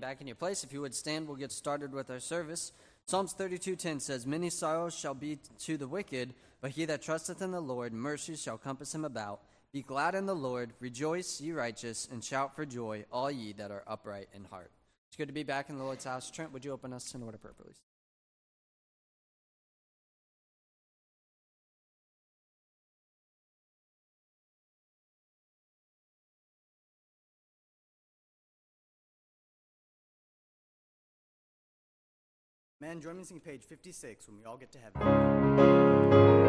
back in your place. If you would stand, we'll get started with our service. Psalms 32:10 says, "Many sorrows shall be to the wicked, but he that trusteth in the Lord, mercy shall compass him about. Be glad in the Lord, rejoice, ye righteous, and shout for joy, all ye that are upright in heart." It's good to be back in the Lord's house. Trent, would you open us in order prayer, please? Man, join me in singing page 56 when we all get to heaven.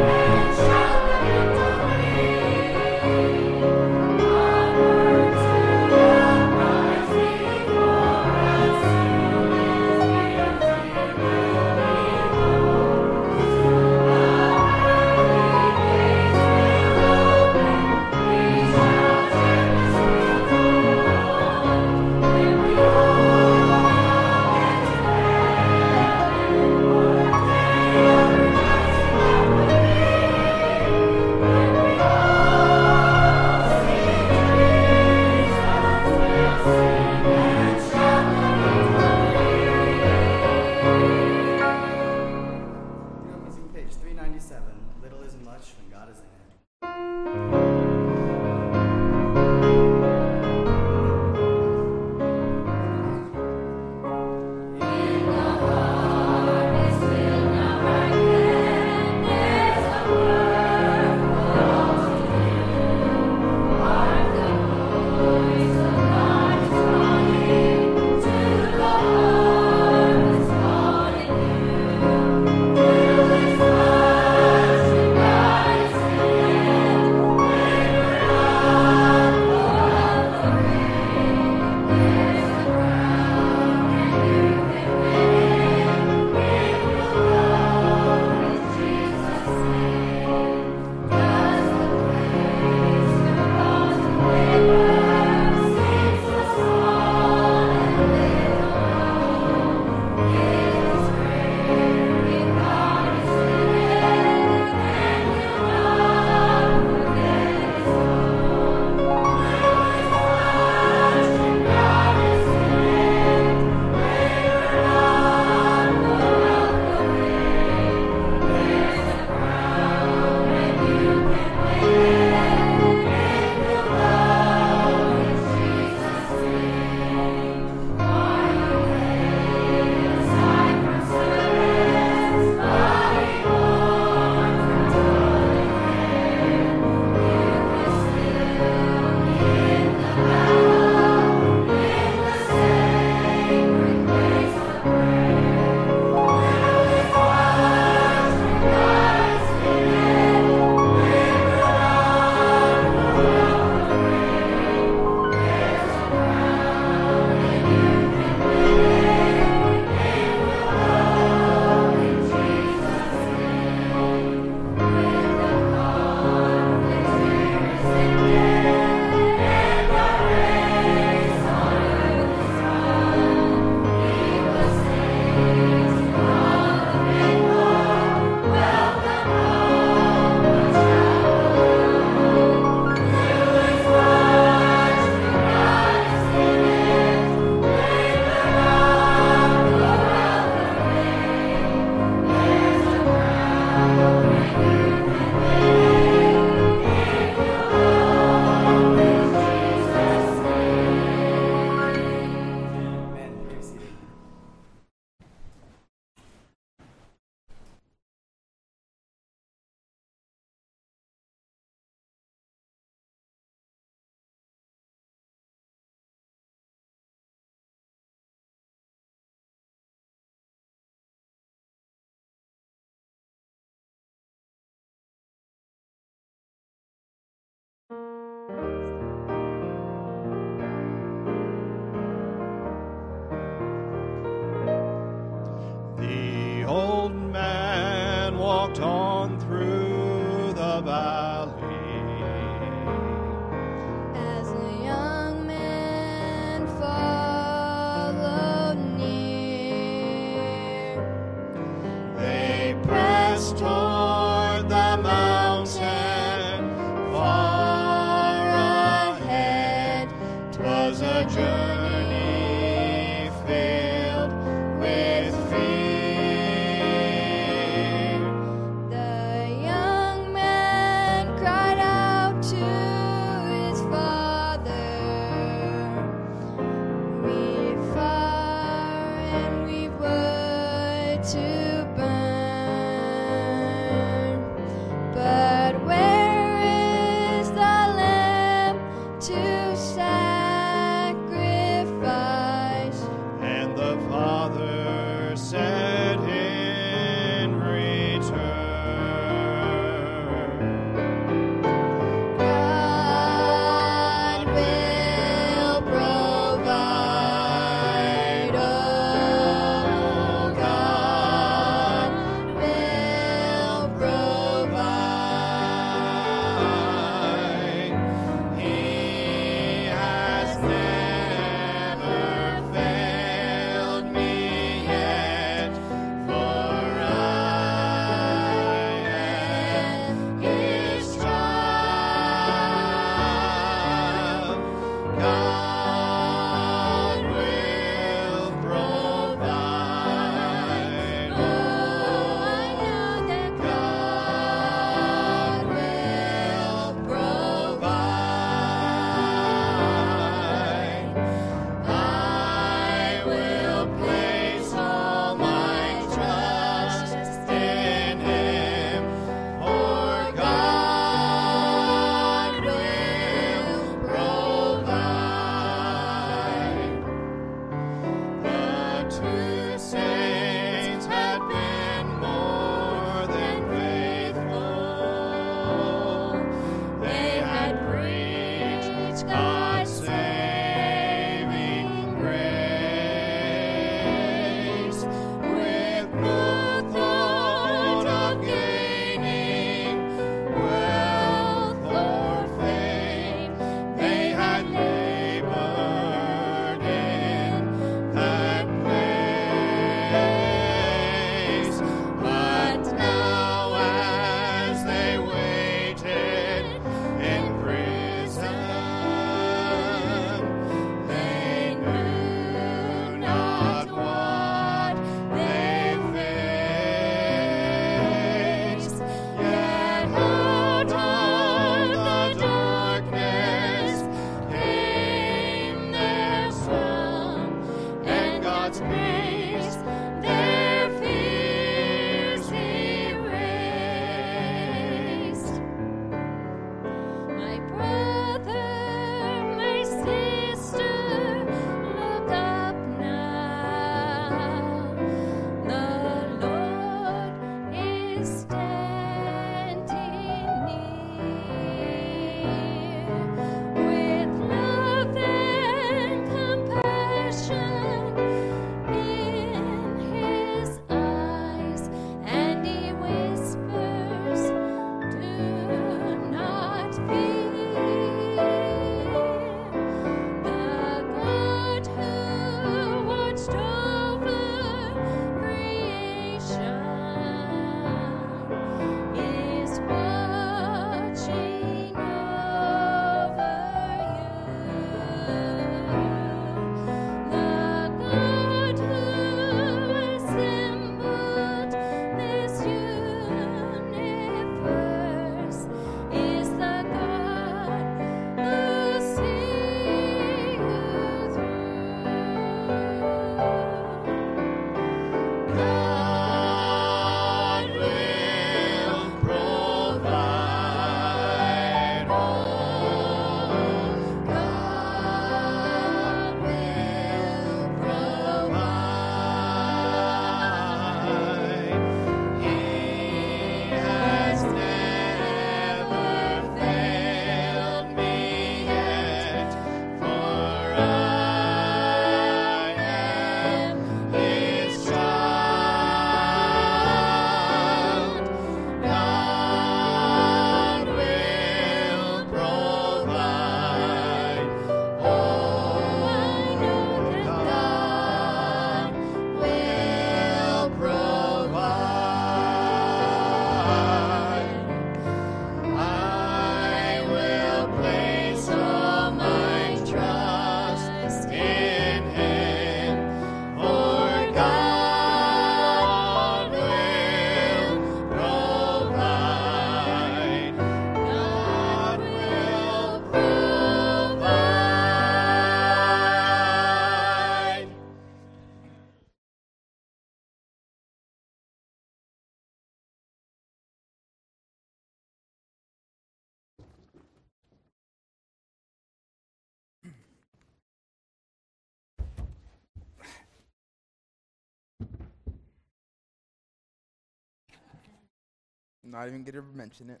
Not even to mention it.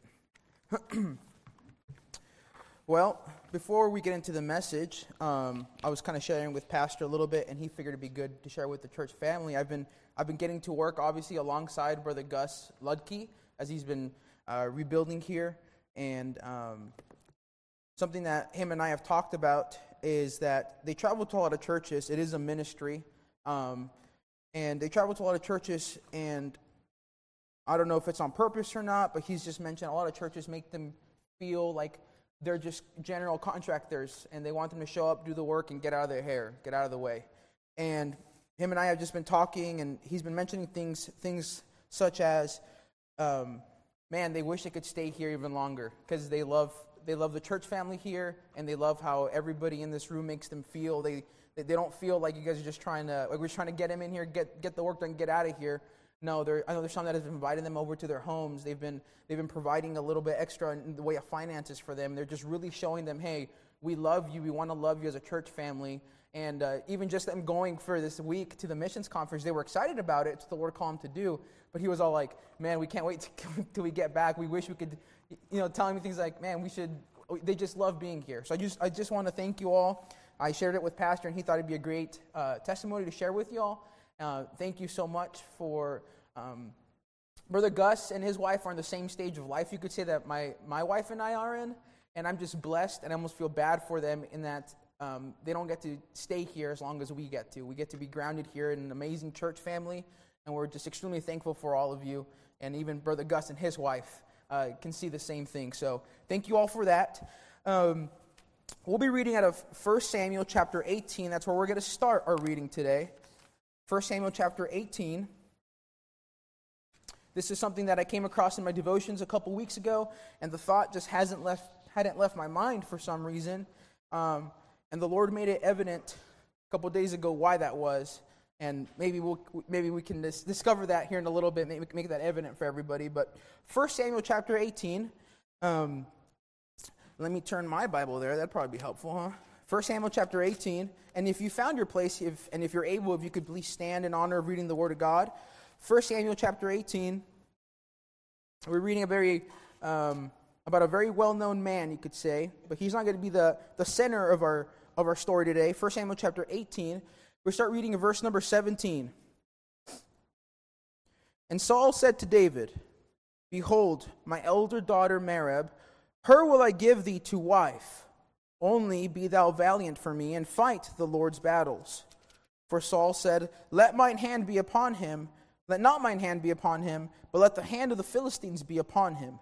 well, before we get into the message, um, I was kind of sharing with Pastor a little bit, and he figured it'd be good to share with the church family. I've been I've been getting to work, obviously, alongside Brother Gus Ludke as he's been uh, rebuilding here, and um, something that him and I have talked about is that they travel to a lot of churches. It is a ministry, um, and they travel to a lot of churches, and I don't know if it's on purpose or not, but he's just mentioned a lot of churches make them feel like they're just general contractors and they want them to show up, do the work, and get out of their hair, get out of the way. And him and I have just been talking, and he's been mentioning things, things such as, um, man, they wish they could stay here even longer because they love, they love the church family here, and they love how everybody in this room makes them feel. They, they, don't feel like you guys are just trying to, like we're trying to get him in here, get, get the work done, get out of here. No, I know there's some that have inviting them over to their homes. They've been, they've been providing a little bit extra in the way of finances for them. They're just really showing them, hey, we love you. We want to love you as a church family. And uh, even just them going for this week to the missions conference, they were excited about it. It's the Lord called them to do. But he was all like, man, we can't wait till we get back. We wish we could, you know, telling me things like, man, we should, they just love being here. So I just, I just want to thank you all. I shared it with Pastor, and he thought it'd be a great uh, testimony to share with you all. Uh, thank you so much for um, Brother Gus and his wife are in the same stage of life. You could say that my, my wife and I are in, and I'm just blessed, and I almost feel bad for them in that um, they don't get to stay here as long as we get to. We get to be grounded here in an amazing church family, and we're just extremely thankful for all of you. And even Brother Gus and his wife uh, can see the same thing. So thank you all for that. Um, we'll be reading out of 1 Samuel chapter 18. That's where we're going to start our reading today. 1 Samuel chapter 18. This is something that I came across in my devotions a couple weeks ago, and the thought just hasn't left, hadn't left my mind for some reason. Um, and the Lord made it evident a couple days ago why that was. And maybe, we'll, maybe we can dis- discover that here in a little bit, make, make that evident for everybody. But 1 Samuel chapter 18, um, let me turn my Bible there. That'd probably be helpful, huh? 1 Samuel chapter 18. And if you found your place, if, and if you're able, if you could please stand in honor of reading the Word of God. 1 Samuel chapter 18. We're reading a very, um, about a very well known man, you could say, but he's not going to be the, the center of our, of our story today. 1 Samuel chapter 18. We start reading in verse number 17. And Saul said to David, Behold, my elder daughter Merab, her will I give thee to wife. Only be thou valiant for me and fight the Lord's battles. For Saul said, Let mine hand be upon him. Let not mine hand be upon him, but let the hand of the Philistines be upon him.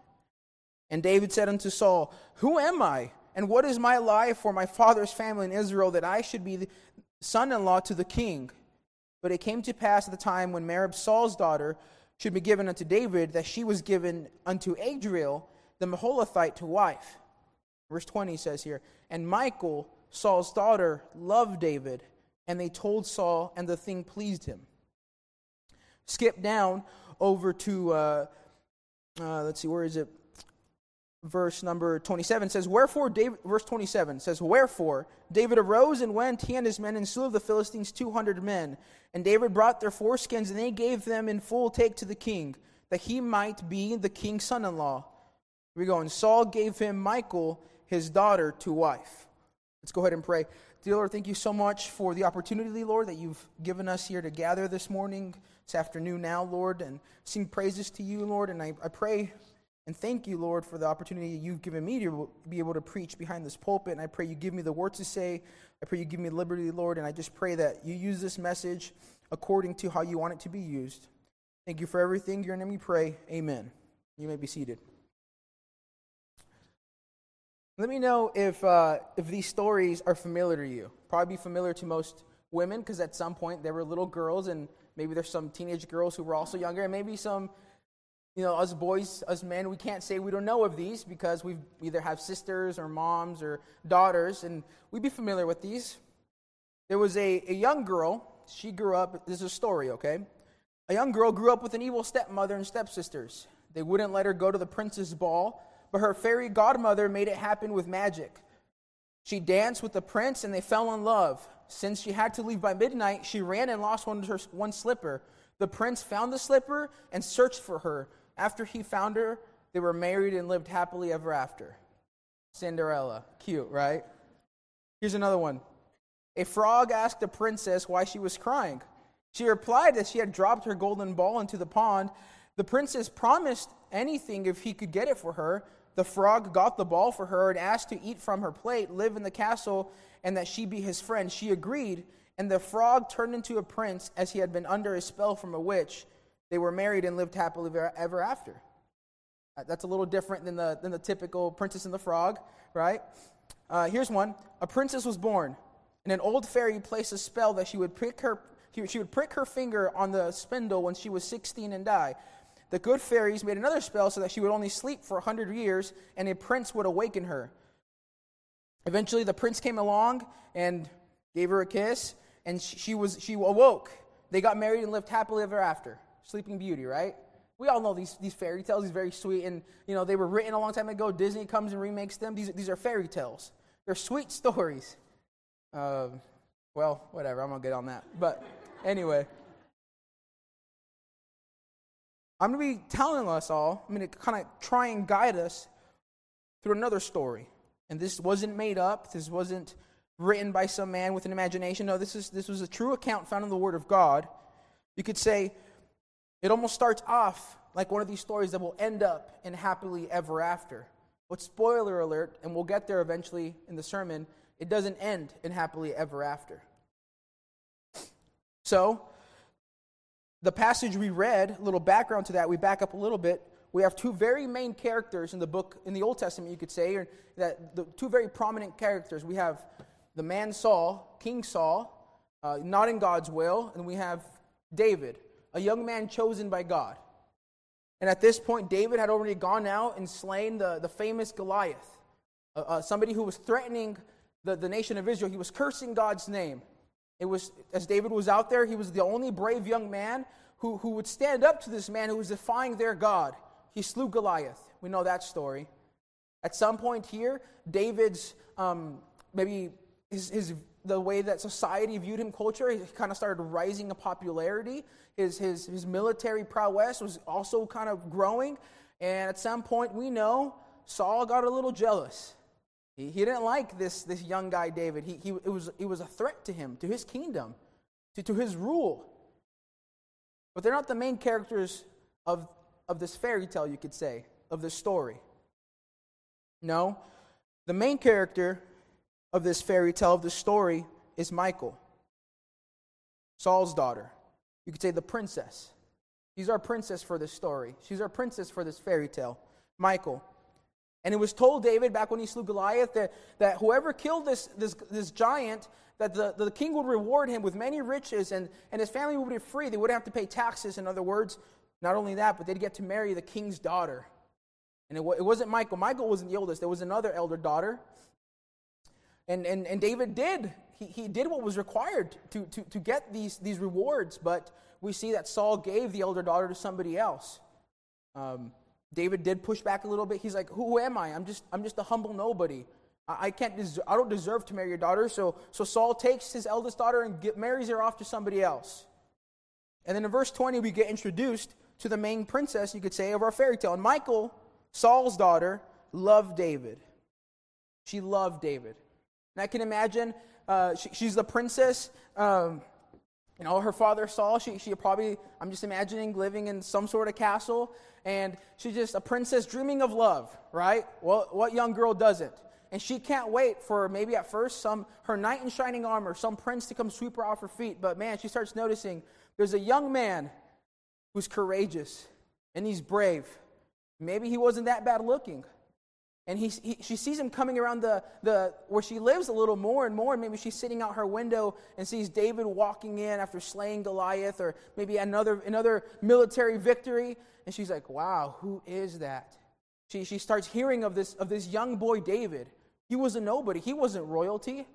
And David said unto Saul, Who am I? And what is my life for my father's family in Israel that I should be son in law to the king? But it came to pass at the time when Merab, Saul's daughter, should be given unto David, that she was given unto Adriel, the Meholathite, to wife. Verse 20 says here, And Michal, Saul's daughter, loved David, and they told Saul, and the thing pleased him. Skip down over to, uh, uh, let's see, where is it? Verse number 27 says, Wherefore, David, verse 27 says, Wherefore, David arose and went, he and his men, and slew of the Philistines 200 men. And David brought their foreskins, and they gave them in full take to the king, that he might be the king's son in law. Here we go. And Saul gave him Michal, his daughter, to wife. Let's go ahead and pray. Dear Lord, thank you so much for the opportunity, Lord, that you've given us here to gather this morning, this afternoon now, Lord, and sing praises to you, Lord. And I, I pray and thank you, Lord, for the opportunity you've given me to be able to preach behind this pulpit. And I pray you give me the words to say. I pray you give me liberty, Lord. And I just pray that you use this message according to how you want it to be used. Thank you for everything. Your name we pray. Amen. You may be seated. Let me know if, uh, if these stories are familiar to you. Probably be familiar to most women because at some point they were little girls, and maybe there's some teenage girls who were also younger, and maybe some, you know, us boys, us men, we can't say we don't know of these because we either have sisters or moms or daughters, and we'd be familiar with these. There was a, a young girl, she grew up, this is a story, okay? A young girl grew up with an evil stepmother and stepsisters. They wouldn't let her go to the prince's ball but her fairy godmother made it happen with magic. She danced with the prince and they fell in love. Since she had to leave by midnight, she ran and lost one, her, one slipper. The prince found the slipper and searched for her. After he found her, they were married and lived happily ever after. Cinderella. Cute, right? Here's another one. A frog asked the princess why she was crying. She replied that she had dropped her golden ball into the pond. The princess promised anything if he could get it for her. The frog got the ball for her and asked to eat from her plate, live in the castle, and that she be his friend. She agreed, and the frog turned into a prince as he had been under a spell from a witch. They were married and lived happily ever after. Uh, That's a little different than the, than the typical Princess and the Frog, right? Uh, here's one. A princess was born, and an old fairy placed a spell that she would prick her, she would prick her finger on the spindle when she was 16 and die. The good fairies made another spell so that she would only sleep for a 100 years, and a prince would awaken her. Eventually, the prince came along and gave her a kiss, and she, she was she awoke. They got married and lived happily ever after. Sleeping Beauty, right? We all know these, these fairy tales, these very sweet, and you know they were written a long time ago. Disney comes and remakes them. These, these are fairy tales. They're sweet stories. Um, well, whatever. I'm gonna get on that. But anyway, I'm gonna be telling us all. I'm gonna kind of try and guide us through another story. And this wasn't made up. This wasn't written by some man with an imagination. No, this is this was a true account found in the Word of God. You could say it almost starts off like one of these stories that will end up in happily ever after. But spoiler alert, and we'll get there eventually in the sermon, it doesn't end in happily ever after. So, the passage we read, a little background to that, we back up a little bit. We have two very main characters in the book, in the Old Testament, you could say, or that the two very prominent characters. We have the man Saul, King Saul, uh, not in God's will, and we have David, a young man chosen by God. And at this point, David had already gone out and slain the, the famous Goliath, uh, uh, somebody who was threatening the, the nation of Israel. He was cursing God's name. It was, as David was out there, he was the only brave young man who, who would stand up to this man who was defying their God. He slew Goliath. We know that story. At some point here, David's um, maybe his, his, the way that society viewed him culture, he kind of started rising in popularity. His, his, his military prowess was also kind of growing. And at some point, we know Saul got a little jealous. He, he didn't like this, this young guy, David. He, he, it, was, it was a threat to him, to his kingdom, to, to his rule. But they're not the main characters of, of this fairy tale, you could say, of this story. No, the main character of this fairy tale, of this story, is Michal, Saul's daughter. You could say the princess. She's our princess for this story. She's our princess for this fairy tale, Michal. And it was told David back when he slew Goliath that, that whoever killed this, this, this giant, that the, the king would reward him with many riches and, and his family would be free. They wouldn't have to pay taxes, in other words. Not only that, but they'd get to marry the king's daughter. And it, it wasn't Michal. Michal wasn't the oldest. There was another elder daughter. And, and, and David did. He, he did what was required to, to, to get these, these rewards, but we see that Saul gave the elder daughter to somebody else. Um, David did push back a little bit. He's like, "Who am I? I'm just I'm just a humble nobody. I, I can't des- I don't deserve to marry your daughter." So so Saul takes his eldest daughter and get, marries her off to somebody else. And then in verse 20 we get introduced to the main princess, you could say, of our fairy tale. And Michal, Saul's daughter, loved David. She loved David. And I can imagine uh, she, she's the princess. Um, you know, her father Saul, she, she probably, I'm just imagining living in some sort of castle, and she's just a princess dreaming of love, right? Well, what young girl doesn't? And she can't wait for maybe at first some her knight in shining armor, some prince to come sweep her off her feet. But man, she starts noticing there's a young man who's courageous and he's brave. Maybe he wasn't that bad looking. And he, he, she sees him coming around the, the, where she lives a little more and more. And maybe she's sitting out her window and sees David walking in after slaying Goliath or maybe another, another military victory. And she's like, wow, who is that? She, she starts hearing of this, of this young boy, David. He was a nobody, he wasn't royalty.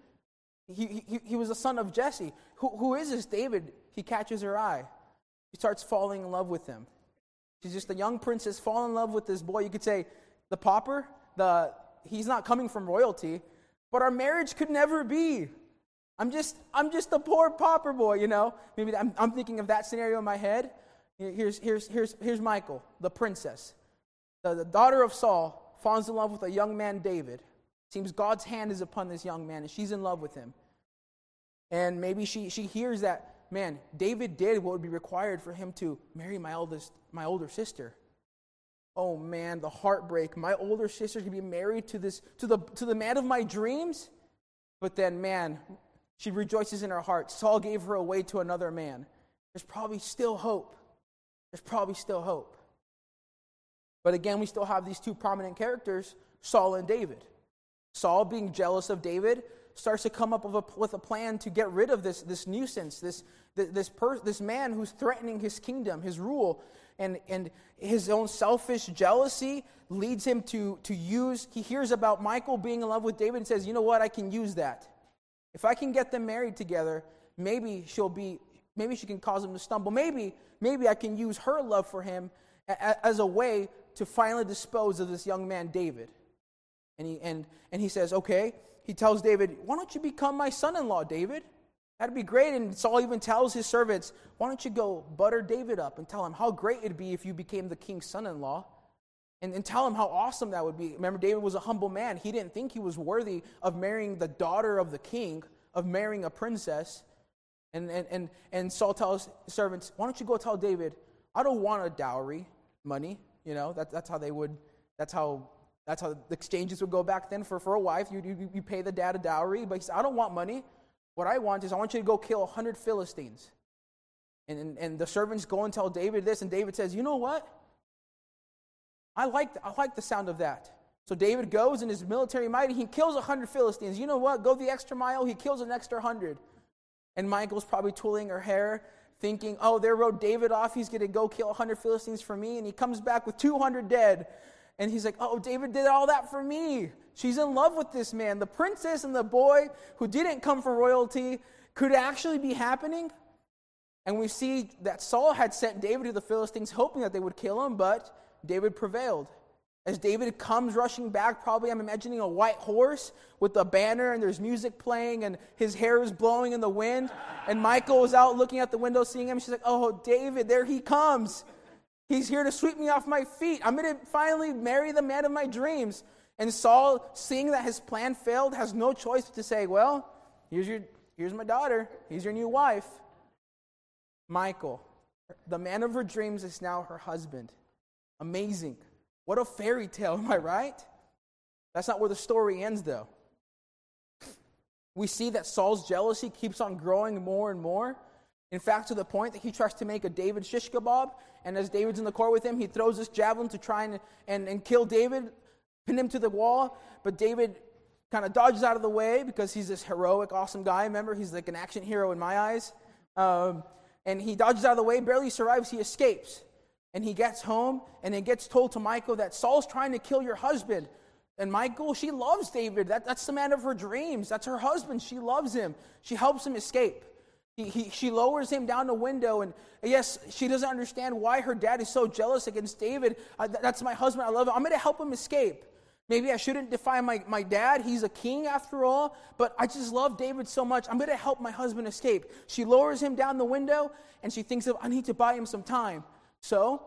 He, he, he was a son of Jesse. Who, who is this David? He catches her eye. She starts falling in love with him. She's just a young princess, fall in love with this boy. You could say, the pauper, the he's not coming from royalty, but our marriage could never be. I'm just I'm just a poor pauper boy, you know. Maybe I'm, I'm thinking of that scenario in my head. Here's, here's, here's, here's Michal, the princess. The, the daughter of Saul falls in love with a young man, David. Seems God's hand is upon this young man, and she's in love with him. And maybe she, she hears that, man, David did what would be required for him to marry my eldest, my older sister. Oh man, the heartbreak. My older sister could be married to this to the to the man of my dreams. But then man, she rejoices in her heart. Saul gave her away to another man. There's probably still hope. There's probably still hope. But again, we still have these two prominent characters, Saul and David. Saul, being jealous of David, starts to come up with a, with a plan to get rid of this, this nuisance, this, this, per, this man who's threatening his kingdom, his rule. And, and his own selfish jealousy leads him to, to use, he hears about Michal being in love with David and says, you know what, I can use that. If I can get them married together, maybe she'll be, maybe she can cause him to stumble. Maybe, maybe I can use her love for him as a way to finally dispose of this young man, David. And he, and, and he says, okay. He tells David, why don't you become my son in law, David? That'd be great. And Saul even tells his servants, why don't you go butter David up and tell him how great it'd be if you became the king's son in law? And, and tell him how awesome that would be. Remember, David was a humble man. He didn't think he was worthy of marrying the daughter of the king, of marrying a princess. And, and, and, and Saul tells servants, why don't you go tell David, I don't want a dowry, money. You know, that, that's how they would, that's how that's how the exchanges would go back then for, for a wife. You, you, you pay the dad a dowry, but he said, I don't want money. What I want is I want you to go kill 100 Philistines. And, and, and the servants go and tell David this, and David says, You know what? I like, I like the sound of that. So David goes in his military might, he kills 100 Philistines. You know what? Go the extra mile, he kills an extra 100. And Michal's probably twirling her hair, thinking, Oh, there rode David off. He's going to go kill 100 Philistines for me. And he comes back with 200 dead. And he's like, Oh, David did all that for me. She's in love with this man. The princess and the boy who didn't come from royalty could actually be happening. And we see that Saul had sent David to the Philistines hoping that they would kill him, but David prevailed. As David comes rushing back, probably I'm imagining a white horse with a banner and there's music playing and his hair is blowing in the wind. And Michal was out looking out the window seeing him. She's like, Oh, David, there he comes. He's here to sweep me off my feet. I'm going to finally marry the man of my dreams. And Saul, seeing that his plan failed, has no choice but to say, Well, here's, your, here's my daughter. Here's your new wife. Michal, the man of her dreams, is now her husband. Amazing. What a fairy tale, am I right? That's not where the story ends, though. We see that Saul's jealousy keeps on growing more and more. In fact, to the point that he tries to make a David shish kebab, and as David's in the court with him, he throws this javelin to try and, and, and kill David, pin him to the wall. But David kind of dodges out of the way because he's this heroic, awesome guy. Remember, he's like an action hero in my eyes. Um, and he dodges out of the way, barely survives, he escapes. And he gets home, and it gets told to Michal that Saul's trying to kill your husband. And Michal, she loves David. That, that's the man of her dreams. That's her husband. She loves him. She helps him escape. He, he, she lowers him down the window, and yes, she doesn't understand why her dad is so jealous against David. Uh, th- that's my husband. I love him. I'm going to help him escape. Maybe I shouldn't defy my, my dad. He's a king after all, but I just love David so much. I'm going to help my husband escape. She lowers him down the window, and she thinks of, I need to buy him some time. So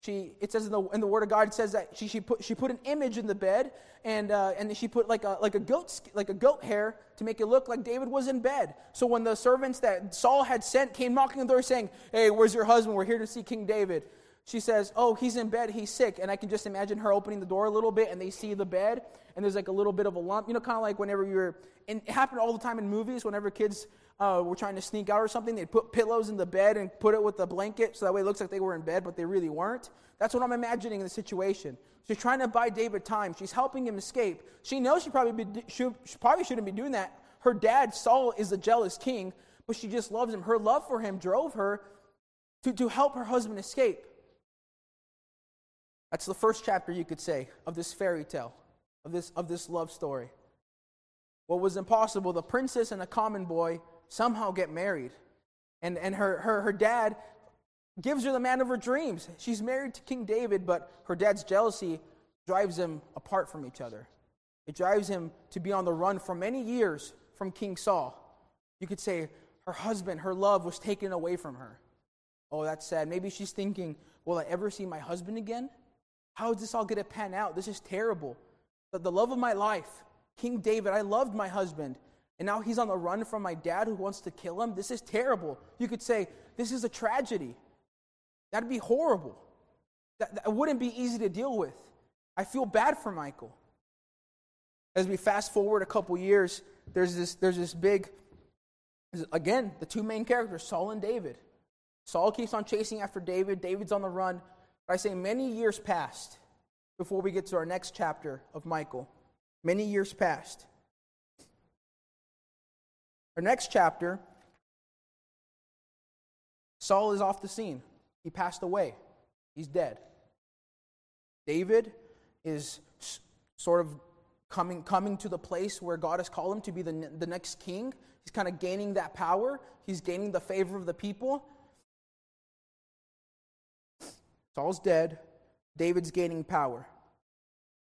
she, it says in the, in the Word of God, it says that she, she, put, she put an image in the bed, and, uh, and she put like a, like, a goat, like a goat hair to make it look like David was in bed. So when the servants that Saul had sent came knocking on the door saying, Hey, where's your husband? We're here to see King David. She says, Oh, he's in bed, he's sick. And I can just imagine her opening the door a little bit, and they see the bed, and there's like a little bit of a lump. You know, kind of like whenever you're, and it happened all the time in movies, whenever kids uh, were trying to sneak out or something, they'd put pillows in the bed and put it with a blanket so that way it looks like they were in bed, but they really weren't. That's what I'm imagining in the situation. She's trying to buy David time. She's helping him escape. She knows she probably, be, she, she probably shouldn't be doing that. Her dad, Saul, is a jealous king, but she just loves him. Her love for him drove her to, to help her husband escape. That's the first chapter, you could say, of this fairy tale, of this, of this love story. What was impossible, the princess and a common boy somehow get married. And, and her, her, her dad gives her the man of her dreams. She's married to King David, but her dad's jealousy drives them apart from each other. It drives him to be on the run for many years from King Saul. You could say her husband, her love was taken away from her. Oh, that's sad. Maybe she's thinking, Will I ever see my husband again? How is this all going to pan out? This is terrible. But the love of my life, King David, I loved my husband. And now he's on the run from my dad who wants to kill him. This is terrible. You could say, This is a tragedy. That'd be horrible. That, that wouldn't be easy to deal with. I feel bad for Michal. As we fast forward a couple years, there's this, there's this big, again, the two main characters, Saul and David. Saul keeps on chasing after David. David's on the run. I say many years passed before we get to our next chapter of Michal. Many years passed. Our next chapter, Saul is off the scene. He passed away. He's dead. David is sort of coming, coming to the place where God has called him to be the, the next king. He's kind of gaining that power, he's gaining the favor of the people. Saul's dead. David's gaining power.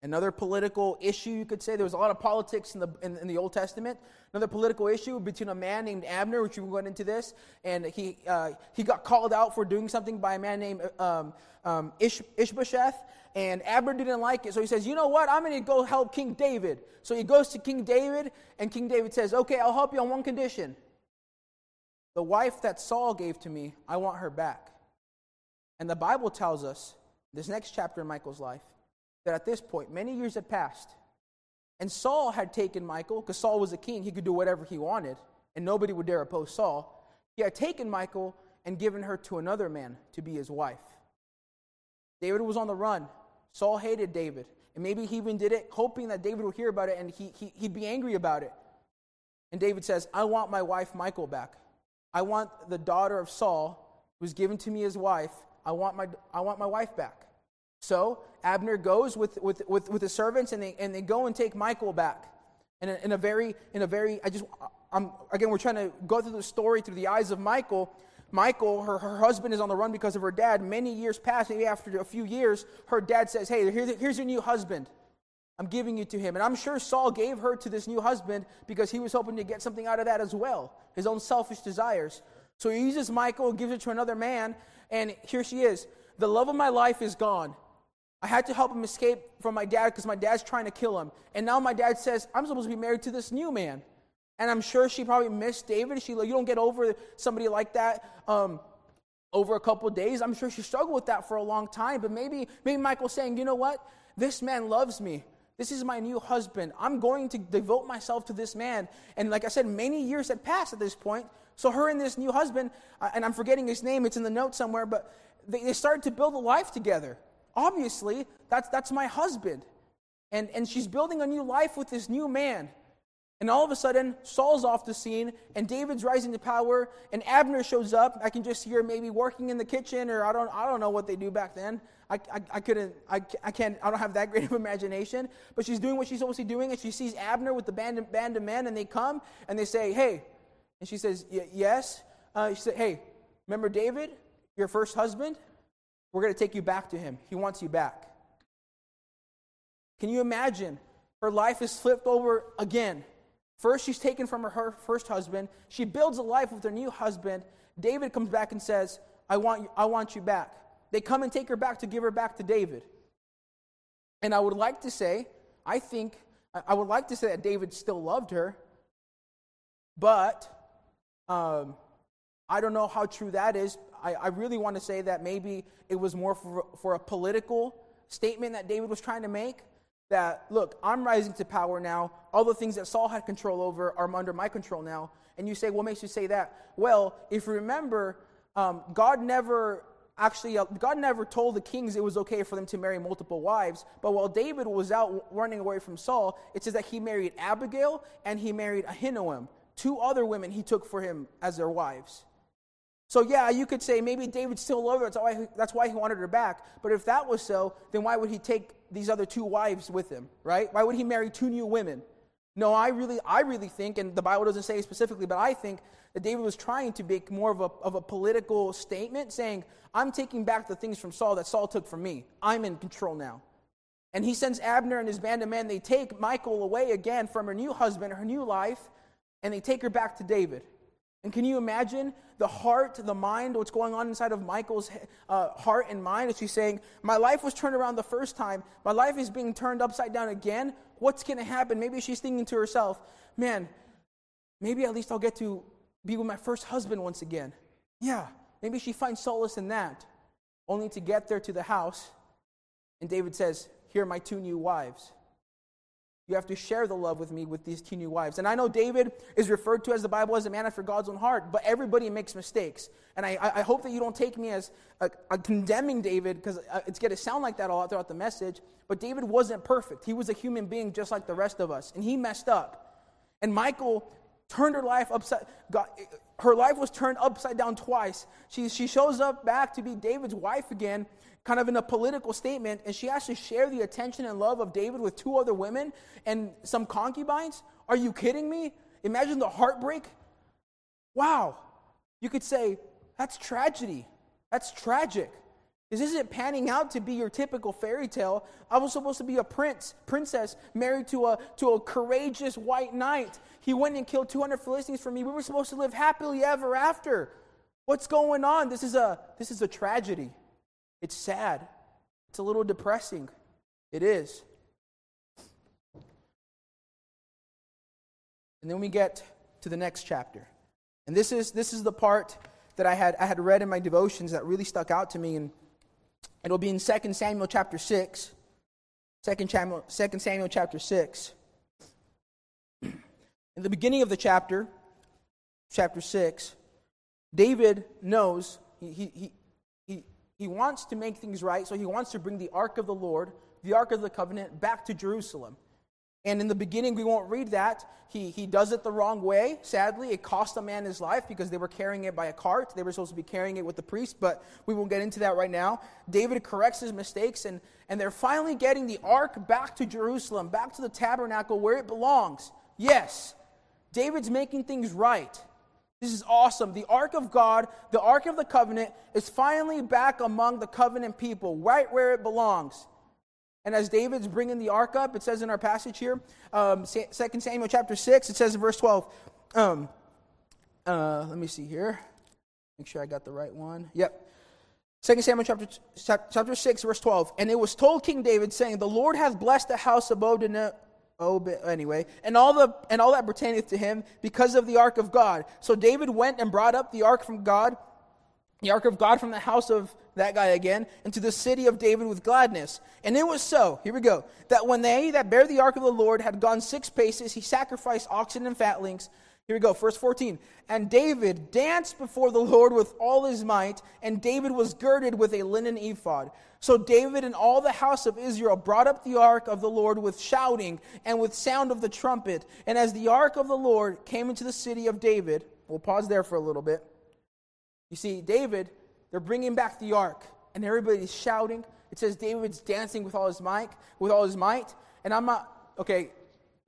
Another political issue, you could say, there was a lot of politics in the, in, in, the Old Testament. Another political issue between a man named Abner, which we went into this, and he, uh, he got called out for doing something by a man named um, um, Ish, Ishbosheth, and Abner didn't like it. So he says, You know what? I'm going to go help King David. So he goes to King David, and King David says, Okay, I'll help you on one condition. The wife that Saul gave to me, I want her back. And the Bible tells us, this next chapter in Michal's life, that at this point, many years had passed, and Saul had taken Michal, because Saul was a king, he could do whatever he wanted, and nobody would dare oppose Saul. He had taken Michal and given her to another man to be his wife. David was on the run. Saul hated David. And maybe he even did it hoping that David would hear about it and he, he, he'd be angry about it. And David says, I want my wife Michal back. I want the daughter of Saul, who's given to me as wife, I want my, I want my wife back. So Abner goes with, with, with, with the servants and they, and they go and take Michal back. And in, a very, in a very, I just, I'm, again, we're trying to go through the story through the eyes of Michal. Michal, her, her husband is on the run because of her dad. Many years pass, maybe after a few years, her dad says, Hey, here's, here's your new husband. I'm giving you to him. And I'm sure Saul gave her to this new husband because he was hoping to get something out of that as well, his own selfish desires. So he uses Michal, gives it to another man, and here she is. The love of my life is gone. I had to help him escape from my dad because my dad's trying to kill him. And now my dad says, I'm supposed to be married to this new man. And I'm sure she probably missed David. She, you don't get over somebody like that um, over a couple days. I'm sure she struggled with that for a long time. But maybe, maybe Michal's saying, you know what? This man loves me. This is my new husband. I'm going to devote myself to this man. And like I said, many years had passed at this point. So her and this new husband, and I'm forgetting his name, it's in the note somewhere, but they, they started to build a life together. Obviously, that's, that's my husband. And, and she's building a new life with this new man. And all of a sudden, Saul's off the scene, and David's rising to power, and Abner shows up. I can just hear maybe working in the kitchen, or I don't, I don't know what they do back then. I, I, I couldn't, I, I can't, I don't have that great of imagination. But she's doing what she's supposed to be doing, and she sees Abner with the band band of men, and they come, and they say, hey. And she says, yes. Uh, she said, hey, remember David, your first husband? We're going to take you back to him. He wants you back. Can you imagine? Her life is flipped over again. First, she's taken from her, her first husband. She builds a life with her new husband. David comes back and says, I want, you, I want you back. They come and take her back to give her back to David. And I would like to say, I think, I would like to say that David still loved her, but um, I don't know how true that is. I, I really want to say that maybe it was more for, for a political statement that David was trying to make. That, look, I'm rising to power now. All the things that Saul had control over are under my control now. And you say, what makes you say that? Well, if you remember, um, God never actually, uh, God never told the kings it was okay for them to marry multiple wives. But while David was out running away from Saul, it says that he married Abigail and he married Ahinoam, two other women he took for him as their wives. So, yeah, you could say maybe David still loved her. That's why, he, that's why he wanted her back. But if that was so, then why would he take these other two wives with him, right? Why would he marry two new women? No, I really, I really think, and the Bible doesn't say specifically, but I think that David was trying to make more of a, of a political statement, saying, I'm taking back the things from Saul that Saul took from me. I'm in control now. And he sends Abner and his band of men. They take Michal away again from her new husband, her new life, and they take her back to David. And can you imagine the heart, the mind, what's going on inside of Michal's uh, heart and mind? As she's saying, My life was turned around the first time. My life is being turned upside down again. What's going to happen? Maybe she's thinking to herself, Man, maybe at least I'll get to be with my first husband once again. Yeah, maybe she finds solace in that. Only to get there to the house, and David says, Here are my two new wives. You have to share the love with me with these two new wives. And I know David is referred to as the Bible as a man after God's own heart, but everybody makes mistakes. And I, I hope that you don't take me as a, a condemning David, because uh, it's going to sound like that all throughout the message. But David wasn't perfect. He was a human being just like the rest of us, and he messed up. And Michal turned her life upside got, her life was turned upside down twice. She, she shows up back to be David's wife again, kind of in a political statement, and she has to share the attention and love of David with two other women and some concubines? Are you kidding me? Imagine the heartbreak. Wow. You could say, that's tragedy. That's tragic. This isn't panning out to be your typical fairy tale. I was supposed to be a prince, princess, married to a, to a courageous white knight. He went and killed 200 Philistines for me. We were supposed to live happily ever after. What's going on? This is a, this is a tragedy. It's sad. It's a little depressing. It is. And then we get to the next chapter. And this is, this is the part that I had, I had read in my devotions that really stuck out to me. And it'll be in 2 Samuel chapter 6. 2 Samuel, 2 Samuel chapter 6. In the beginning of the chapter, chapter 6, David knows he, he, he, he wants to make things right, so he wants to bring the ark of the Lord, the ark of the covenant, back to Jerusalem. And in the beginning, we won't read that. He, he does it the wrong way. Sadly, it cost a man his life because they were carrying it by a cart. They were supposed to be carrying it with the priest, but we won't get into that right now. David corrects his mistakes, and, and they're finally getting the ark back to Jerusalem, back to the tabernacle where it belongs. Yes, David's making things right. This is awesome. The Ark of God, the Ark of the Covenant, is finally back among the covenant people, right where it belongs. And as David's bringing the Ark up, it says in our passage here, um, 2 Samuel chapter 6, it says in verse 12, um, uh, let me see here. Make sure I got the right one. Yep. 2 Samuel chapter, chapter 6, verse 12. And it was told King David, saying, The Lord hath blessed the house of Obed anyway, and all the and all that pertaineth to him because of the ark of God. So David went and brought up the ark from God, the ark of God from the house of that guy again, into the city of David with gladness. And it was so, here we go, that when they that bear the ark of the Lord had gone six paces, he sacrificed oxen and fatlings. Here we go, verse 14. And David danced before the Lord with all his might, and David was girded with a linen ephod. So David and all the house of Israel brought up the ark of the Lord with shouting and with sound of the trumpet. And as the ark of the Lord came into the city of David, we'll pause there for a little bit. You see, David, they're bringing back the ark, and everybody's shouting. It says David's dancing with all his might, with all his might. And I'm not okay.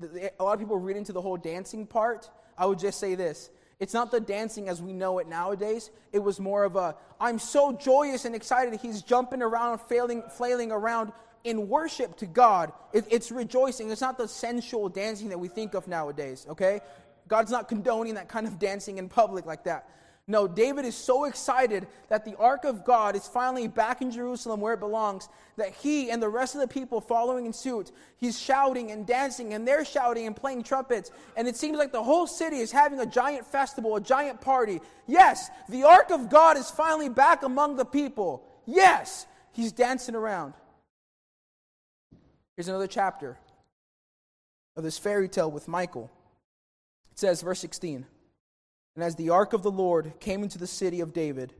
A lot of people read into the whole dancing part. I would just say this it's not the dancing as we know it nowadays. It was more of a, I'm so joyous and excited. He's jumping around, flailing, flailing around in worship to God. It, it's rejoicing. It's not the sensual dancing that we think of nowadays, okay? God's not condoning that kind of dancing in public like that. No, David is so excited that the ark of God is finally back in Jerusalem where it belongs that he and the rest of the people following in suit, he's shouting and dancing and they're shouting and playing trumpets. And it seems like the whole city is having a giant festival, a giant party. Yes, the ark of God is finally back among the people. Yes, he's dancing around. Here's another chapter of this fairy tale with Michal. It says, verse 16. And as the ark of the Lord came into the city of David,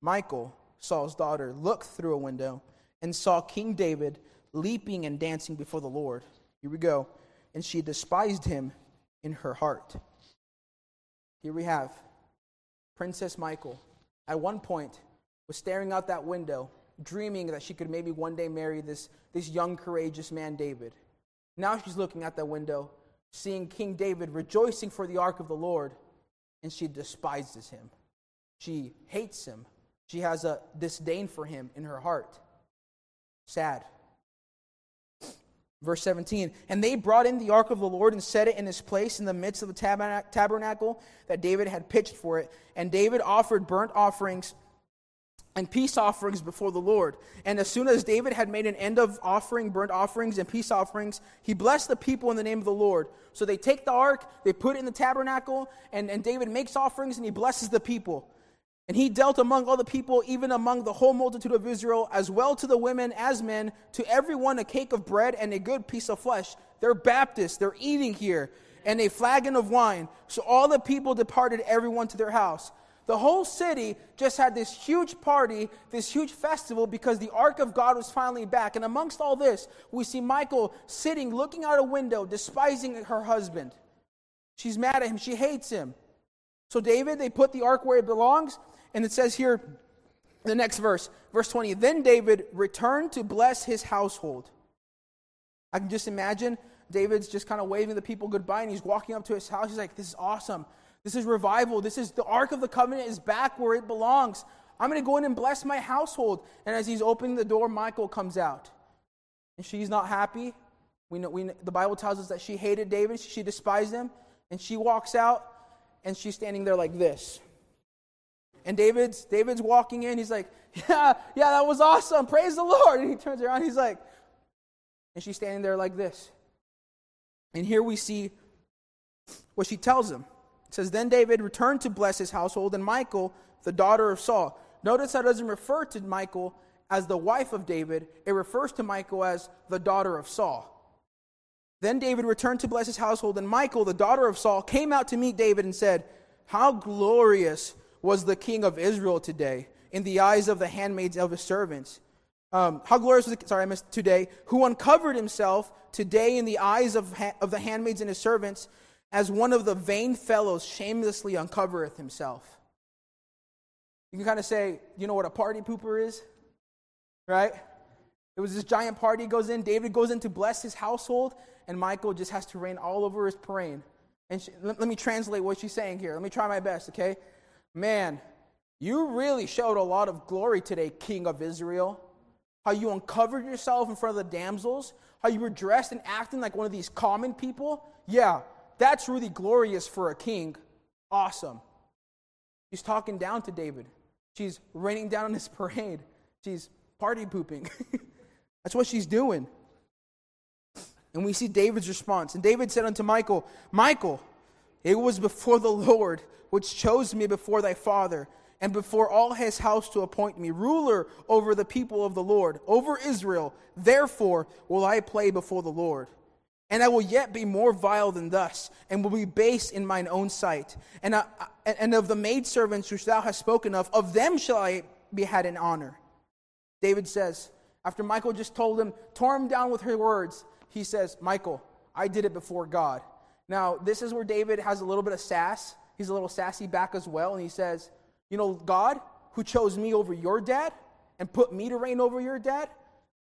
Michal, Saul's daughter, looked through a window and saw King David leaping and dancing before the Lord. Here we go. And she despised him in her heart. Here we have Princess Michal. At one point, was staring out that window, dreaming that she could maybe one day marry this, this young, courageous man, David. Now she's looking out that window, seeing King David rejoicing for the ark of the Lord and she despises him. She hates him. She has a disdain for him in her heart. Sad. Verse 17, and they brought in the ark of the Lord and set it in its place in the midst of the tabernacle that David had pitched for it. And David offered burnt offerings and peace offerings before the Lord. And as soon as David had made an end of offering burnt offerings and peace offerings, he blessed the people in the name of the Lord. So they take the ark, they put it in the tabernacle, and, and David makes offerings and he blesses the people. And he dealt among all the people, even among the whole multitude of Israel, as well to the women as men, to everyone a cake of bread and a good piece of flesh. They're Baptists, they're eating here, and a flagon of wine. So all the people departed, everyone to their house. The whole city just had this huge party, this huge festival, because the ark of God was finally back. And amongst all this, we see Michal sitting, looking out a window, despising her husband. She's mad at him, she hates him. So, David, they put the ark where it belongs, and it says here, the next verse, verse 20, then David returned to bless his household. I can just imagine David's just kind of waving the people goodbye, and he's walking up to his house. He's like, This is awesome. This is revival. This is the Ark of the Covenant is back where it belongs. I'm going to go in and bless my household. And as he's opening the door, Michal comes out. And she's not happy. We know, we, know, the Bible tells us that she hated David, she despised him. And she walks out, and she's standing there like this. And David's, David's walking in. He's like, Yeah, yeah, that was awesome. Praise the Lord. And he turns around. He's like, and she's standing there like this. And here we see what she tells him. It says, Then David returned to bless his household, and Michal, the daughter of Saul. Notice that doesn't refer to Michal as the wife of David, it refers to Michal as the daughter of Saul. Then David returned to bless his household, and Michal, the daughter of Saul, came out to meet David and said, How glorious was the king of Israel today in the eyes of the handmaids of his servants. Um, how glorious was the, sorry, I missed today, who uncovered himself today in the eyes of, ha- of the handmaids and his servants as one of the vain fellows shamelessly uncovereth himself. You can kind of say, you know what a party pooper is? Right? It was this giant party goes in, David goes in to bless his household, and Michal just has to rain all over his parade. And she, let, let me translate what she's saying here. Let me try my best, okay? Man, you really showed a lot of glory today, King of Israel. How you uncovered yourself in front of the damsels, how you were dressed and acting like one of these common people. Yeah, that's really glorious for a king. Awesome. She's talking down to David. She's raining down on his parade. She's party pooping. That's what she's doing. And we see David's response. And David said unto Michal, Michal, it was before the Lord which chose me before thy father and before all his house to appoint me ruler over the people of the Lord, over Israel. Therefore will I play before the Lord. And I will yet be more vile than thus, and will be base in mine own sight. And, I, and of the maidservants which thou hast spoken of, of them shall I be had in honor. David says, after Michal just told him, tore him down with her words, he says, Michal, I did it before God. Now, this is where David has a little bit of sass. He's a little sassy back as well, and he says, You know, God, who chose me over your dad and put me to reign over your dad,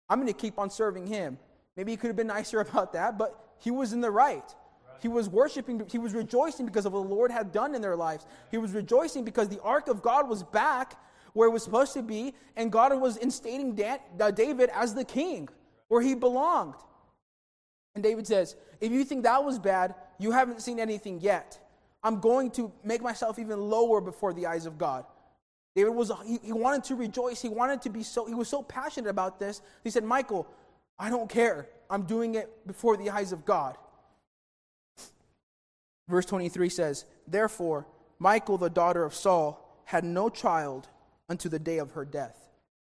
I'm going to keep on serving him. Maybe he could have been nicer about that, but he was in the right. He was worshiping, he was rejoicing because of what the Lord had done in their lives. He was rejoicing because the ark of God was back where it was supposed to be, and God was instating uh, David as the king where he belonged. And David says, If you think that was bad, you haven't seen anything yet. I'm going to make myself even lower before the eyes of God. David was, he, he wanted to rejoice. He wanted to be so, he was so passionate about this. He said, Michal, I don't care. I'm doing it before the eyes of God. Verse 23 says, Therefore, Michal, the daughter of Saul, had no child unto the day of her death.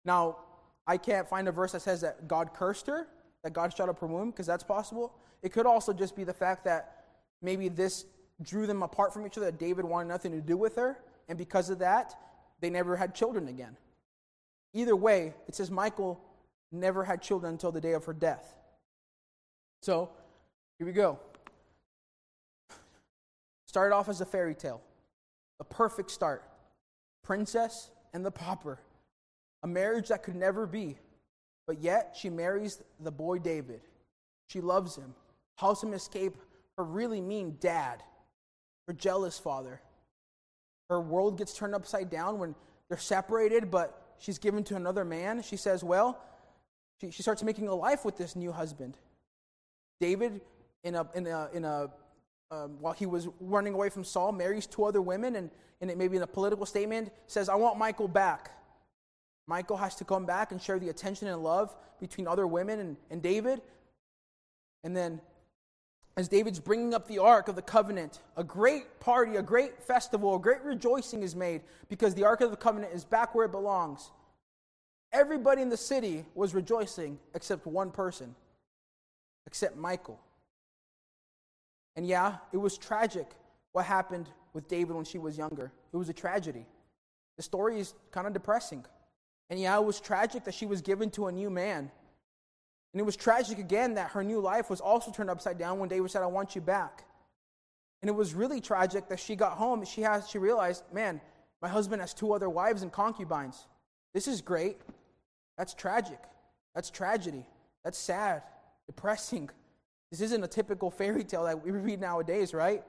Now, I can't find a verse that says that God cursed her, that God shut up her womb, because that's possible. It could also just be the fact that maybe this drew them apart from each other, that David wanted nothing to do with her, and because of that, they never had children again. Either way, it says Michal never had children until the day of her death. So, here we go. Started off as a fairy tale, a perfect start. Princess and the pauper, a marriage that could never be. But yet, she marries the boy David. She loves him, helps him escape her really mean dad, her jealous father. Her world gets turned upside down when they're separated, but she's given to another man. She says, Well, she, she starts making a life with this new husband. David, in a, in a, in a um, while he was running away from Saul, marries two other women, and, and it maybe in a political statement says, I want Michal back. Michal has to come back and share the attention and love between other women and, and David. And then, as David's bringing up the Ark of the Covenant, a great party, a great festival, a great rejoicing is made because the Ark of the Covenant is back where it belongs. Everybody in the city was rejoicing except one person, except Michal. And yeah, it was tragic what happened with David when she was younger. It was a tragedy. The story is kind of depressing. And yeah, it was tragic that she was given to a new man. And it was tragic again that her new life was also turned upside down when David said, I want you back. And it was really tragic that she got home and she has she realized, man, my husband has two other wives and concubines. This is great. That's tragic. That's tragedy. That's sad, depressing. This isn't a typical fairy tale that we read nowadays, right?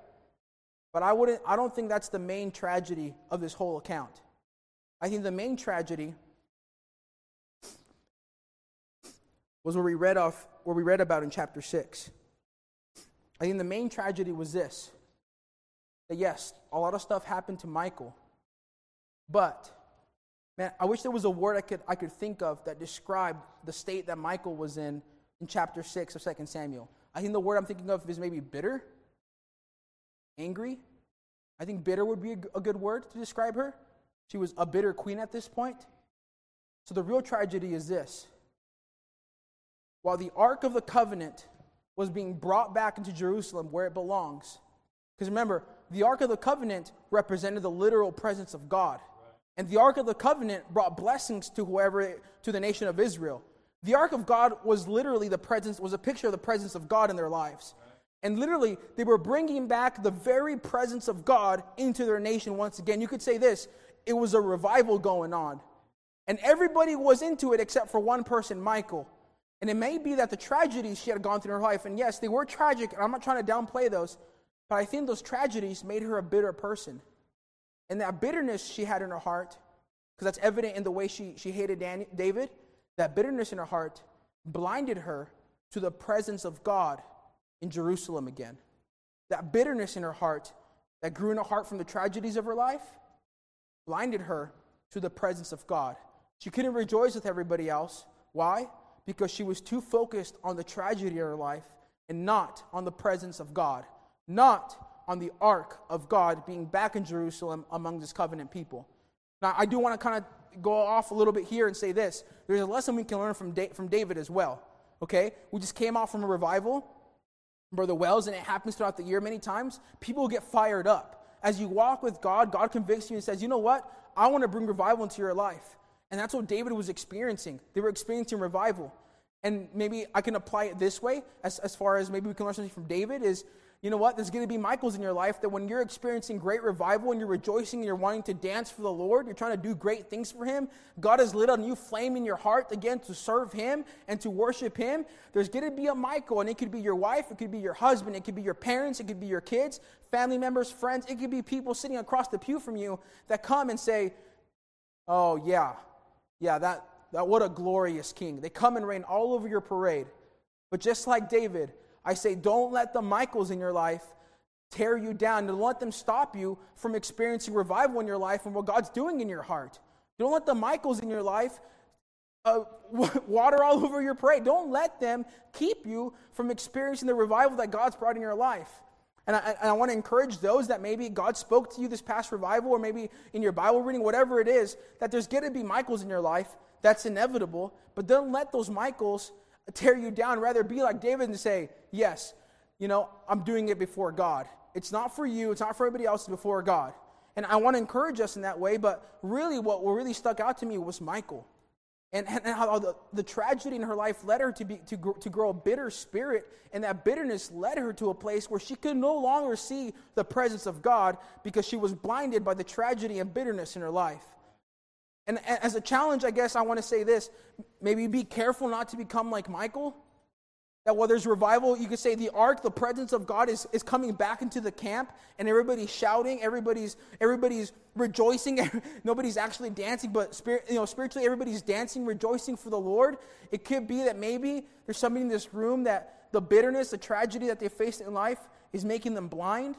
But I wouldn't I don't think that's the main tragedy of this whole account. I think the main tragedy was what we read off what we read about in chapter 6. I think the main tragedy was this. That yes, a lot of stuff happened to Michal. But man, I wish there was a word I could I could think of that described the state that Michal was in in chapter 6 of 2 Samuel. I think the word I'm thinking of is maybe bitter, angry. I think bitter would be a, a good word to describe her. She was a bitter queen at this point. So the real tragedy is this. While the Ark of the Covenant was being brought back into Jerusalem where it belongs, because remember, the Ark of the Covenant represented the literal presence of God. And the Ark of the Covenant brought blessings to whoever, to the nation of Israel. The ark of God was literally the presence, was a picture of the presence of God in their lives. And literally, they were bringing back the very presence of God into their nation once again. You could say this it was a revival going on. And everybody was into it except for one person, Michal. And it may be that the tragedies she had gone through in her life, and yes, they were tragic, and I'm not trying to downplay those, but I think those tragedies made her a bitter person. And that bitterness she had in her heart, because that's evident in the way she, she hated Dan, David, that bitterness in her heart blinded her to the presence of God in Jerusalem again. That bitterness in her heart that grew in her heart from the tragedies of her life blinded her to the presence of God. She couldn't rejoice with everybody else. Why? Because she was too focused on the tragedy of her life and not on the presence of God, not on the ark of God being back in Jerusalem among this covenant people. Now, I do want to kind of go off a little bit here and say this. There's a lesson we can learn from, da- from David as well. Okay? We just came off from a revival, Brother Wells, and it happens throughout the year many times. People get fired up. As you walk with God, God convicts you and says, you know what? I want to bring revival into your life. And that's what David was experiencing. They were experiencing revival. And maybe I can apply it this way, as, as far as maybe we can learn something from David, is you know what? There's going to be Michals in your life that when you're experiencing great revival and you're rejoicing and you're wanting to dance for the Lord, you're trying to do great things for Him, God has lit a new flame in your heart again to serve Him and to worship Him. There's going to be a Michal, and it could be your wife, it could be your husband, it could be your parents, it could be your kids, family members, friends, it could be people sitting across the pew from you that come and say, Oh, yeah, yeah, that, that what a glorious king. They come and reign all over your parade. But just like David, I say, don't let the Michals in your life tear you down. Don't let them stop you from experiencing revival in your life and what God's doing in your heart. Don't let the Michals in your life uh, water all over your parade. Don't let them keep you from experiencing the revival that God's brought in your life. And I, and I want to encourage those that maybe God spoke to you this past revival, or maybe in your Bible reading, whatever it is, that there's going to be Michals in your life. That's inevitable. But don't let those Michals tear you down. Rather, be like David and say, Yes, you know, I'm doing it before God. It's not for you, it's not for everybody else, it's before God. And I want to encourage us in that way, but really, what really stuck out to me was Michal. And, and how the, the tragedy in her life led her to, be, to, to grow a bitter spirit, and that bitterness led her to a place where she could no longer see the presence of God because she was blinded by the tragedy and bitterness in her life. And as a challenge, I guess I want to say this maybe be careful not to become like Michal. That while there's revival, you could say the ark, the presence of God is, is coming back into the camp, and everybody's shouting, everybody's everybody's rejoicing, nobody's actually dancing, but spirit, you know, spiritually everybody's dancing, rejoicing for the Lord. It could be that maybe there's somebody in this room that the bitterness, the tragedy that they faced in life is making them blind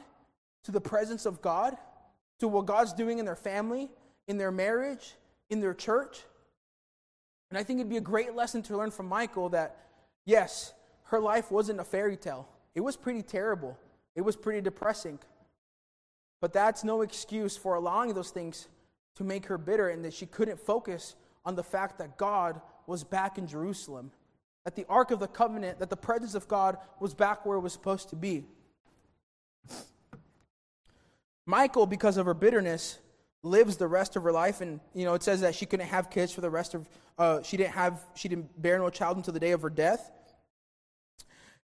to the presence of God, to what God's doing in their family, in their marriage, in their church. And I think it'd be a great lesson to learn from Michal that, yes, her life wasn't a fairy tale. It was pretty terrible, it was pretty depressing. But that's no excuse for allowing those things to make her bitter and that she couldn't focus on the fact that God was back in Jerusalem, that the Ark of the Covenant, that the presence of God was back where it was supposed to be. Michal, because of her bitterness, lives the rest of her life, and you know it says that she couldn't have kids for the rest of. Uh, she didn't have. She didn't bear no child until the day of her death.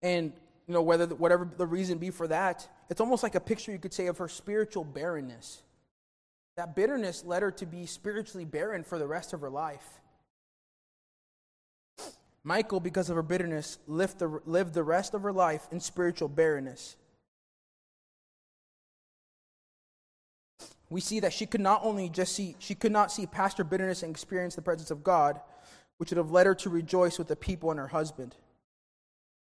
And you know whether whatever the reason be for that, it's almost like a picture you could say of her spiritual barrenness. That bitterness led her to be spiritually barren for the rest of her life. michal because of her bitterness, lived the, lived the rest of her life in spiritual barrenness. We see that she could not only just see, she could not see past her bitterness and experience the presence of God, which would have led her to rejoice with the people and her husband.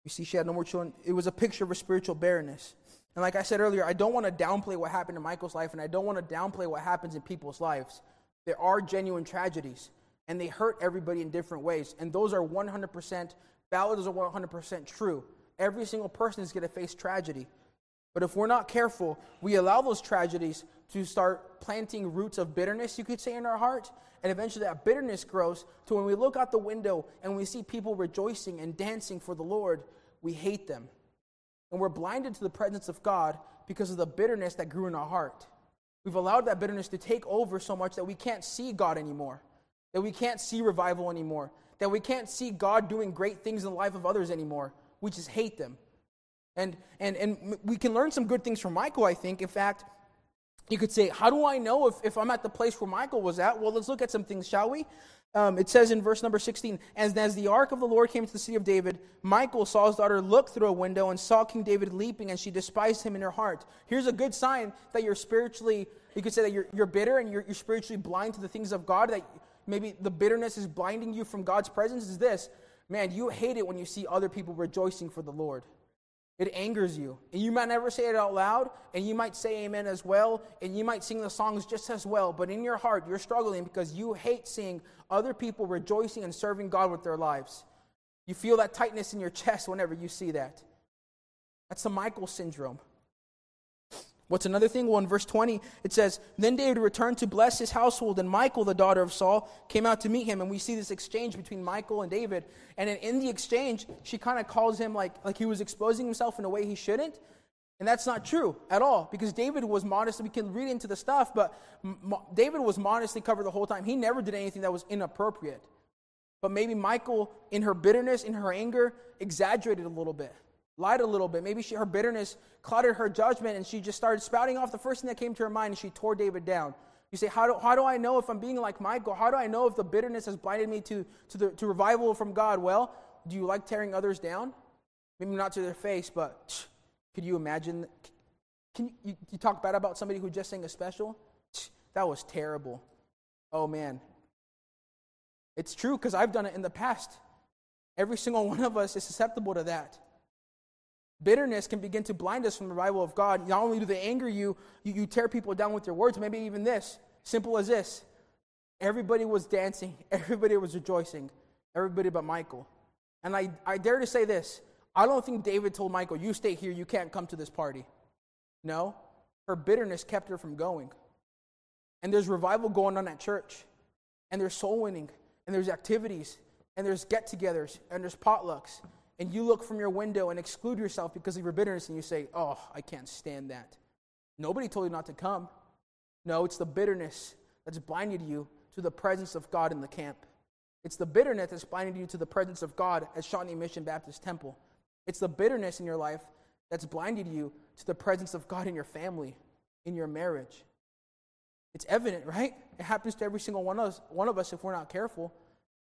You see, she had no more children. It was a picture of her spiritual barrenness. And like I said earlier, I don't want to downplay what happened in Michal's life, and I don't want to downplay what happens in people's lives. There are genuine tragedies and they hurt everybody in different ways. And those are 100% valid, those are 100% true. Every single person is going to face tragedy. But if we're not careful, we allow those tragedies to start planting roots of bitterness, you could say, in our heart. And eventually that bitterness grows to when we look out the window and we see people rejoicing and dancing for the Lord, we hate them. And we're blinded to the presence of God because of the bitterness that grew in our heart. We've allowed that bitterness to take over so much that we can't see God anymore that we can't see revival anymore, that we can't see God doing great things in the life of others anymore. We just hate them. And, and, and we can learn some good things from Michal, I think. In fact, you could say, How do I know if, if I'm at the place where Michal was at? Well, let's look at some things, shall we? Um, it says in verse number 16 as, as the ark of the Lord came to the city of David, Michal, Saul's daughter, looked through a window and saw King David leaping, and she despised him in her heart. Here's a good sign that you're spiritually, you could say that you're, you're bitter and you're, you're spiritually blind to the things of God, that maybe the bitterness is blinding you from God's presence is this man, you hate it when you see other people rejoicing for the Lord. It angers you. And you might never say it out loud, and you might say amen as well, and you might sing the songs just as well, but in your heart, you're struggling because you hate seeing other people rejoicing and serving God with their lives. You feel that tightness in your chest whenever you see that. That's the Michal syndrome. What's another thing? Well, in verse 20, it says, Then David returned to bless his household, and Michal, the daughter of Saul, came out to meet him. And we see this exchange between Michal and David. And in, the exchange, she kind of calls him like, like he was exposing himself in a way he shouldn't. And that's not true at all, because David was modest. We can read into the stuff, but M- David was modestly covered the whole time. He never did anything that was inappropriate. But maybe Michal, in her bitterness, in her anger, exaggerated a little bit lied a little bit. Maybe she, her bitterness clouded her judgment and she just started spouting off the first thing that came to her mind and she tore David down. You say, how do, how do I know if I'm being like Michal? How do I know if the bitterness has blinded me to, to, the, to revival from God? Well, do you like tearing others down? Maybe not to their face, but could you imagine? Can you, you, you talk bad about somebody who just sang a special? That was terrible. Oh man. It's true because I've done it in the past. Every single one of us is susceptible to that. Bitterness can begin to blind us from the revival of God. Not only do they anger you, you, you tear people down with your words, maybe even this. Simple as this. Everybody was dancing, everybody was rejoicing, everybody but Michal. And I, I dare to say this I don't think David told Michal, You stay here, you can't come to this party. No, her bitterness kept her from going. And there's revival going on at church, and there's soul winning, and there's activities, and there's get togethers, and there's potlucks, and you look from your window and exclude yourself because of your bitterness and you say, Oh, I can't stand that. Nobody told you not to come. No, it's the bitterness that's blinded you to the presence of God in the camp. It's the bitterness that's blinded you to the presence of God at Shawnee Mission Baptist Temple. It's the bitterness in your life that's blinded you to the presence of God in your family, in your marriage. It's evident, right? It happens to every single one of us, one of us if we're not careful.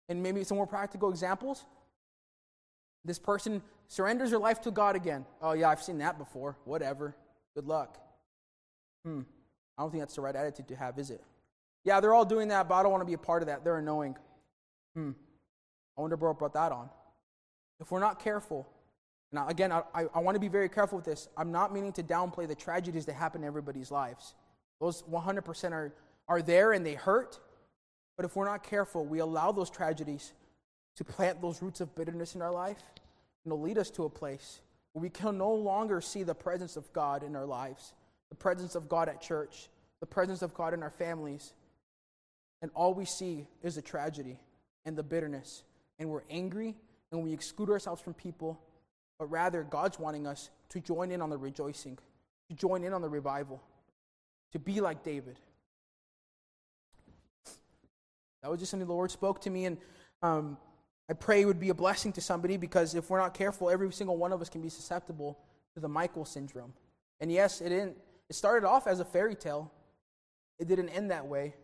And maybe some more practical examples. This person surrenders their life to God again. Oh, yeah, I've seen that before. Whatever. Good luck. Hmm. I don't think that's the right attitude to have, is it? Yeah, they're all doing that, but I don't want to be a part of that. They're annoying. Hmm. I wonder what brought that on. If we're not careful, Now, again, I, I, I want to be very careful with this. I'm not meaning to downplay the tragedies that happen in everybody's lives. Those 100% are, are there and they hurt. But if we're not careful, we allow those tragedies to plant those roots of bitterness in our life, and it'll lead us to a place where we can no longer see the presence of God in our lives, the presence of God at church, the presence of God in our families. And all we see is the tragedy and the bitterness. And we're angry and we exclude ourselves from people, but rather God's wanting us to join in on the rejoicing, to join in on the revival, to be like David. That was just something the Lord spoke to me, and um, I pray it would be a blessing to somebody because if we're not careful, every single one of us can be susceptible to the Michal syndrome. And yes, it didn't. It started off as a fairy tale. It didn't end that way.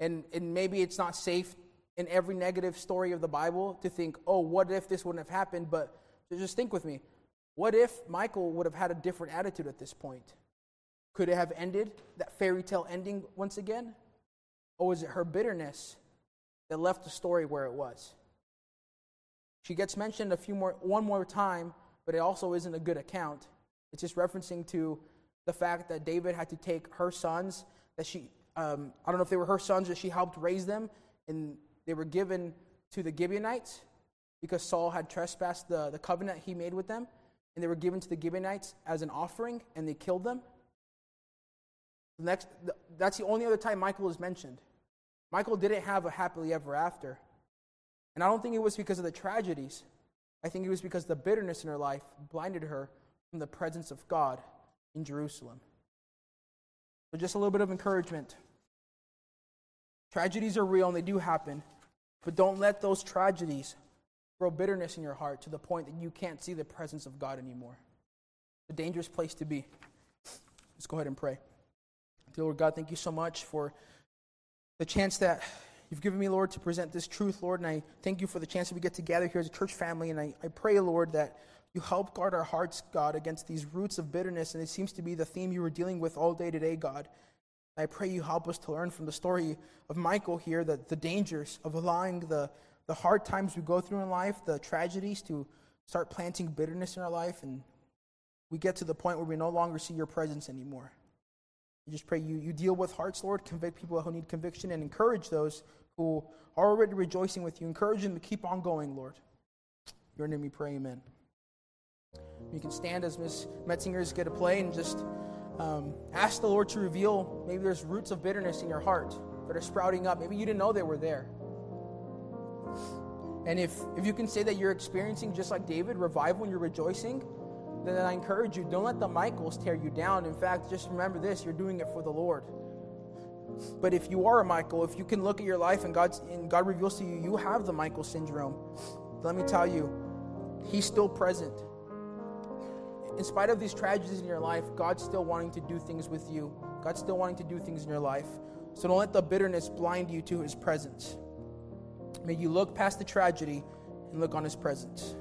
And, and maybe it's not safe in every negative story of the Bible to think, oh, what if this wouldn't have happened? But just think with me. What if Michal would have had a different attitude at this point? Could it have ended that fairy tale ending once again? Or was it her bitterness that left the story where it was? She gets mentioned a few more, one more time, but it also isn't a good account. It's just referencing to the fact that David had to take her sons that she, um, I don't know if they were her sons that she helped raise them, and they were given to the Gibeonites because Saul had trespassed the, the covenant he made with them, and they were given to the Gibeonites as an offering, and they killed them. The next, that's the only other time Michal is mentioned. Michal didn't have a happily ever after. And I don't think it was because of the tragedies. I think it was because the bitterness in her life blinded her from the presence of God in Jerusalem. So, just a little bit of encouragement. Tragedies are real and they do happen, but don't let those tragedies grow bitterness in your heart to the point that you can't see the presence of God anymore. It's a dangerous place to be. Let's go ahead and pray. Dear Lord God, thank you so much for the chance that you've given me, Lord, to present this truth, Lord. And I thank you for the chance that we get together here as a church family. And I, I pray, Lord, that you help guard our hearts, God, against these roots of bitterness. And it seems to be the theme you were dealing with all day today, God. I pray you help us to learn from the story of Michal here that the dangers of allowing the, the hard times we go through in life, the tragedies, to start planting bitterness in our life. And we get to the point where we no longer see your presence anymore. I just pray you, you deal with hearts, Lord, convict people who need conviction, and encourage those who are already rejoicing with you. Encourage them to keep on going, Lord. Your name we pray, amen. You can stand as Miss Metzingers get to play and just um, ask the Lord to reveal maybe there's roots of bitterness in your heart that are sprouting up. Maybe you didn't know they were there. And if, if you can say that you're experiencing, just like David, revival and you're rejoicing, then I encourage you, don't let the Michals tear you down. In fact, just remember this you're doing it for the Lord. But if you are a Michal, if you can look at your life and, God's, and God reveals to you, you have the Michal syndrome, let me tell you, He's still present in spite of these tragedies in your life, God's still wanting to do things with you. God's still wanting to do things in your life. So don't let the bitterness blind you to his presence. May you look past the tragedy and look on his presence.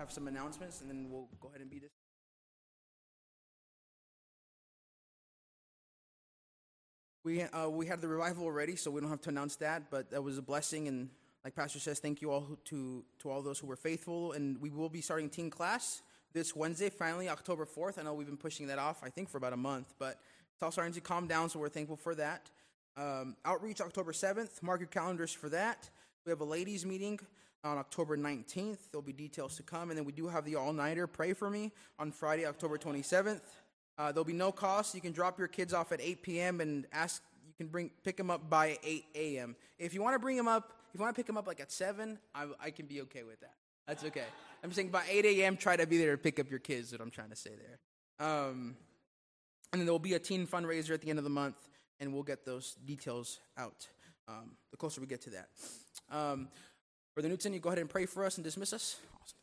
Have some announcements, and then we'll go ahead and be this. We uh, we had the revival already, so we don't have to announce that. But that was a blessing, and like Pastor says, thank you all who, to to all those who were faithful. And we will be starting teen class this Wednesday, finally October fourth. I know we've been pushing that off, I think, for about a month, but it's all starting to calm down, so we're thankful for that. Um, outreach October seventh. Mark your calendars for that. We have a ladies' meeting on October 19th. There'll be details to come. And then we do have the all nighter, Pray for Me, on Friday, October 27th. Uh, there'll be no cost. You can drop your kids off at 8 p.m. and ask, you can bring pick them up by 8 a.m. If you want to bring them up, if you want to pick them up like at 7, I, I can be okay with that. That's okay. I'm saying by 8 a.m., try to be there to pick up your kids, is what I'm trying to say there. Um, and then there will be a teen fundraiser at the end of the month, and we'll get those details out um, the closer we get to that. Um, Brother Newton, you go ahead and pray for us and dismiss us. Awesome,